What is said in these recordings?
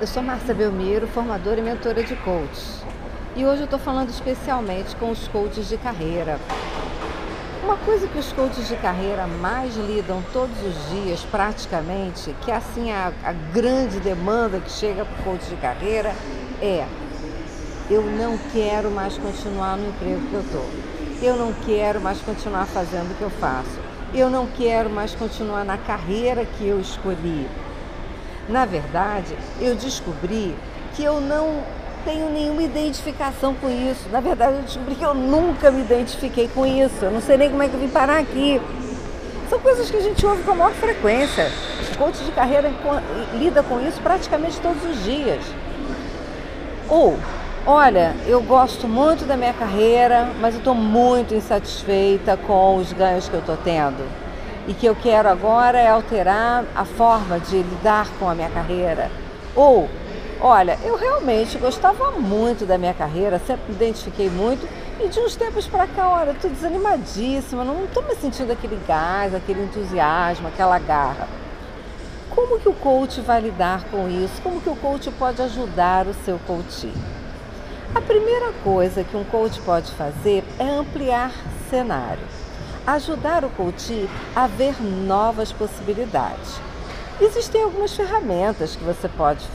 Eu sou Márcia Belmiro, formadora e mentora de coaches. E hoje eu estou falando especialmente com os coaches de carreira. Uma coisa que os coaches de carreira mais lidam todos os dias, praticamente, que é assim a, a grande demanda que chega para o coach de carreira, é eu não quero mais continuar no emprego que eu estou. Eu não quero mais continuar fazendo o que eu faço. Eu não quero mais continuar na carreira que eu escolhi. Na verdade, eu descobri que eu não tenho nenhuma identificação com isso. Na verdade, eu descobri que eu nunca me identifiquei com isso. Eu não sei nem como é que eu vim parar aqui. São coisas que a gente ouve com a maior frequência. O coach de carreira lida com isso praticamente todos os dias. Ou, olha, eu gosto muito da minha carreira, mas eu estou muito insatisfeita com os ganhos que eu estou tendo e que eu quero agora é alterar a forma de lidar com a minha carreira. Ou, olha, eu realmente gostava muito da minha carreira, sempre me identifiquei muito e de uns tempos para cá, olha, estou desanimadíssima, não estou me sentindo aquele gás, aquele entusiasmo, aquela garra. Como que o coach vai lidar com isso? Como que o coach pode ajudar o seu coach? A primeira coisa que um coach pode fazer é ampliar cenário ajudar o coach a ver novas possibilidades. Existem algumas ferramentas que você pode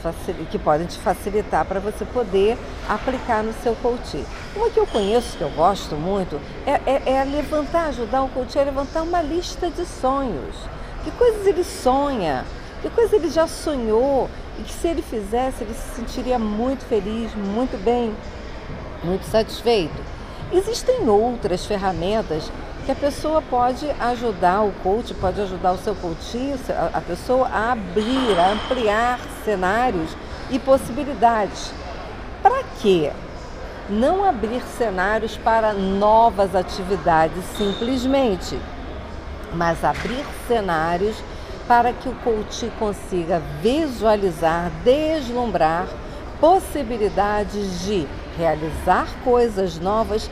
que podem te facilitar para você poder aplicar no seu coach. Uma que eu conheço, que eu gosto muito, é, é, é levantar, ajudar o coach a levantar uma lista de sonhos. Que coisas ele sonha, que coisas ele já sonhou e que se ele fizesse ele se sentiria muito feliz, muito bem, muito satisfeito. Existem outras ferramentas que a pessoa pode ajudar o coach, pode ajudar o seu coach, a pessoa a abrir, a ampliar cenários e possibilidades. Para quê? Não abrir cenários para novas atividades simplesmente, mas abrir cenários para que o coach consiga visualizar, deslumbrar possibilidades de realizar coisas novas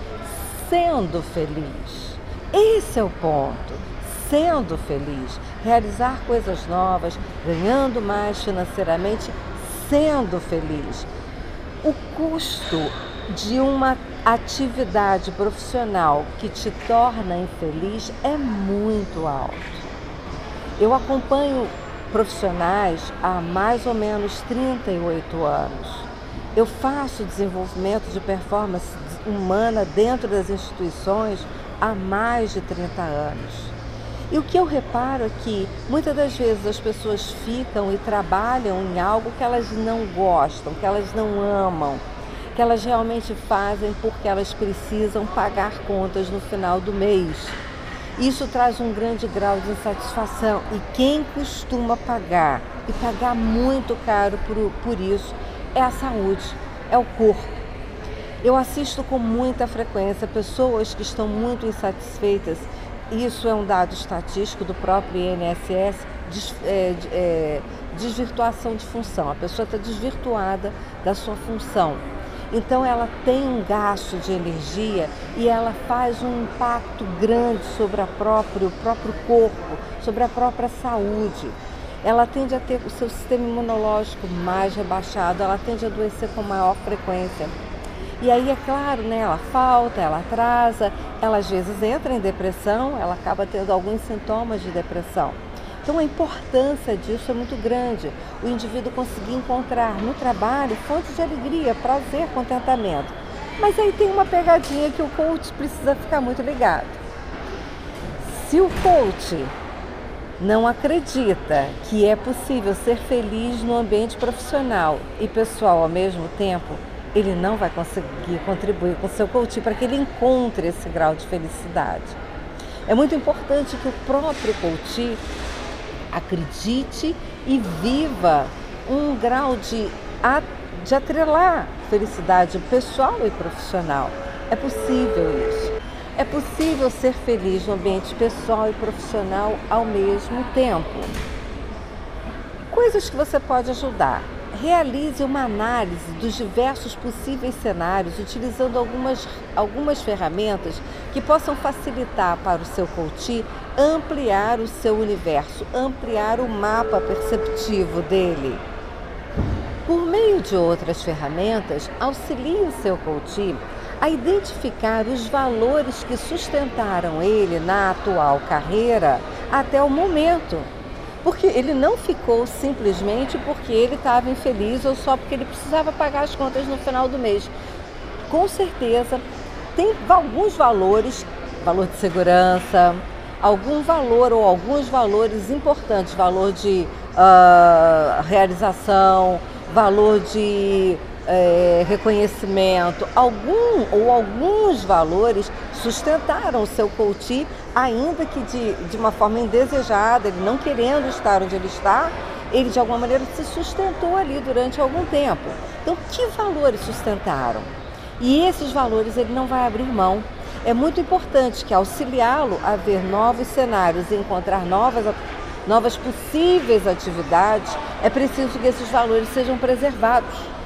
sendo feliz. Esse é o ponto. Sendo feliz, realizar coisas novas, ganhando mais financeiramente, sendo feliz. O custo de uma atividade profissional que te torna infeliz é muito alto. Eu acompanho profissionais há mais ou menos 38 anos. Eu faço desenvolvimento de performance humana dentro das instituições há mais de 30 anos. E o que eu reparo é que muitas das vezes as pessoas ficam e trabalham em algo que elas não gostam, que elas não amam, que elas realmente fazem porque elas precisam pagar contas no final do mês. Isso traz um grande grau de insatisfação e quem costuma pagar e pagar muito caro por, por isso é a saúde, é o corpo. Eu assisto com muita frequência pessoas que estão muito insatisfeitas. Isso é um dado estatístico do próprio INSS, des, é, é, desvirtuação de função. A pessoa está desvirtuada da sua função. Então ela tem um gasto de energia e ela faz um impacto grande sobre a próprio, o próprio corpo, sobre a própria saúde. Ela tende a ter o seu sistema imunológico mais rebaixado, ela tende a adoecer com maior frequência. E aí, é claro, né, ela falta, ela atrasa, ela às vezes entra em depressão, ela acaba tendo alguns sintomas de depressão. Então a importância disso é muito grande. O indivíduo conseguir encontrar no trabalho fontes de alegria, prazer, contentamento. Mas aí tem uma pegadinha que o coach precisa ficar muito ligado. Se o coach não acredita que é possível ser feliz no ambiente profissional e pessoal ao mesmo tempo, ele não vai conseguir contribuir com seu coach para que ele encontre esse grau de felicidade. É muito importante que o próprio coach acredite e viva um grau de, de atrelar felicidade pessoal e profissional. É possível isso. É possível ser feliz no ambiente pessoal e profissional ao mesmo tempo. Coisas que você pode ajudar realize uma análise dos diversos possíveis cenários utilizando algumas, algumas ferramentas que possam facilitar para o seu coach ampliar o seu universo, ampliar o mapa perceptivo dele. Por meio de outras ferramentas, auxilie o seu coach a identificar os valores que sustentaram ele na atual carreira até o momento. Porque ele não ficou simplesmente porque ele estava infeliz ou só porque ele precisava pagar as contas no final do mês. Com certeza, tem alguns valores, valor de segurança, algum valor ou alguns valores importantes, valor de uh, realização, valor de é, reconhecimento, algum ou alguns valores sustentaram o seu coach, ainda que de, de uma forma indesejada, ele não querendo estar onde ele está, ele de alguma maneira se sustentou ali durante algum tempo. Então, que valores sustentaram? E esses valores ele não vai abrir mão. É muito importante que auxiliá-lo a ver novos cenários e encontrar novas, novas possíveis atividades, é preciso que esses valores sejam preservados.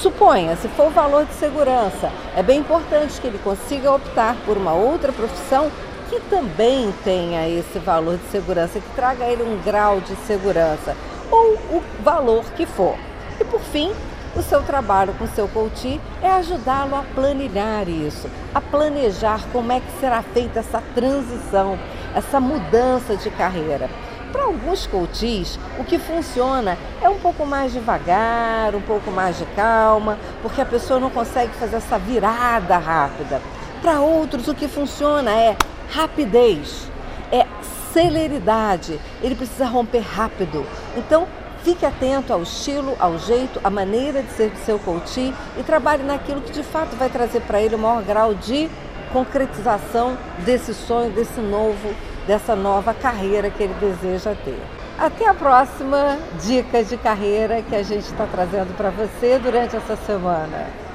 Suponha, se for o valor de segurança, é bem importante que ele consiga optar por uma outra profissão que também tenha esse valor de segurança, que traga a ele um grau de segurança, ou o valor que for. E por fim, o seu trabalho com o seu coach é ajudá-lo a planilhar isso, a planejar como é que será feita essa transição, essa mudança de carreira. Para alguns coaches, o que funciona é um pouco mais devagar, um pouco mais de calma, porque a pessoa não consegue fazer essa virada rápida. Para outros, o que funciona é rapidez, é celeridade. Ele precisa romper rápido. Então, fique atento ao estilo, ao jeito, à maneira de ser do seu coach e trabalhe naquilo que de fato vai trazer para ele o maior grau de concretização desse sonho, desse novo dessa nova carreira que ele deseja ter. Até a próxima dica de carreira que a gente está trazendo para você durante essa semana.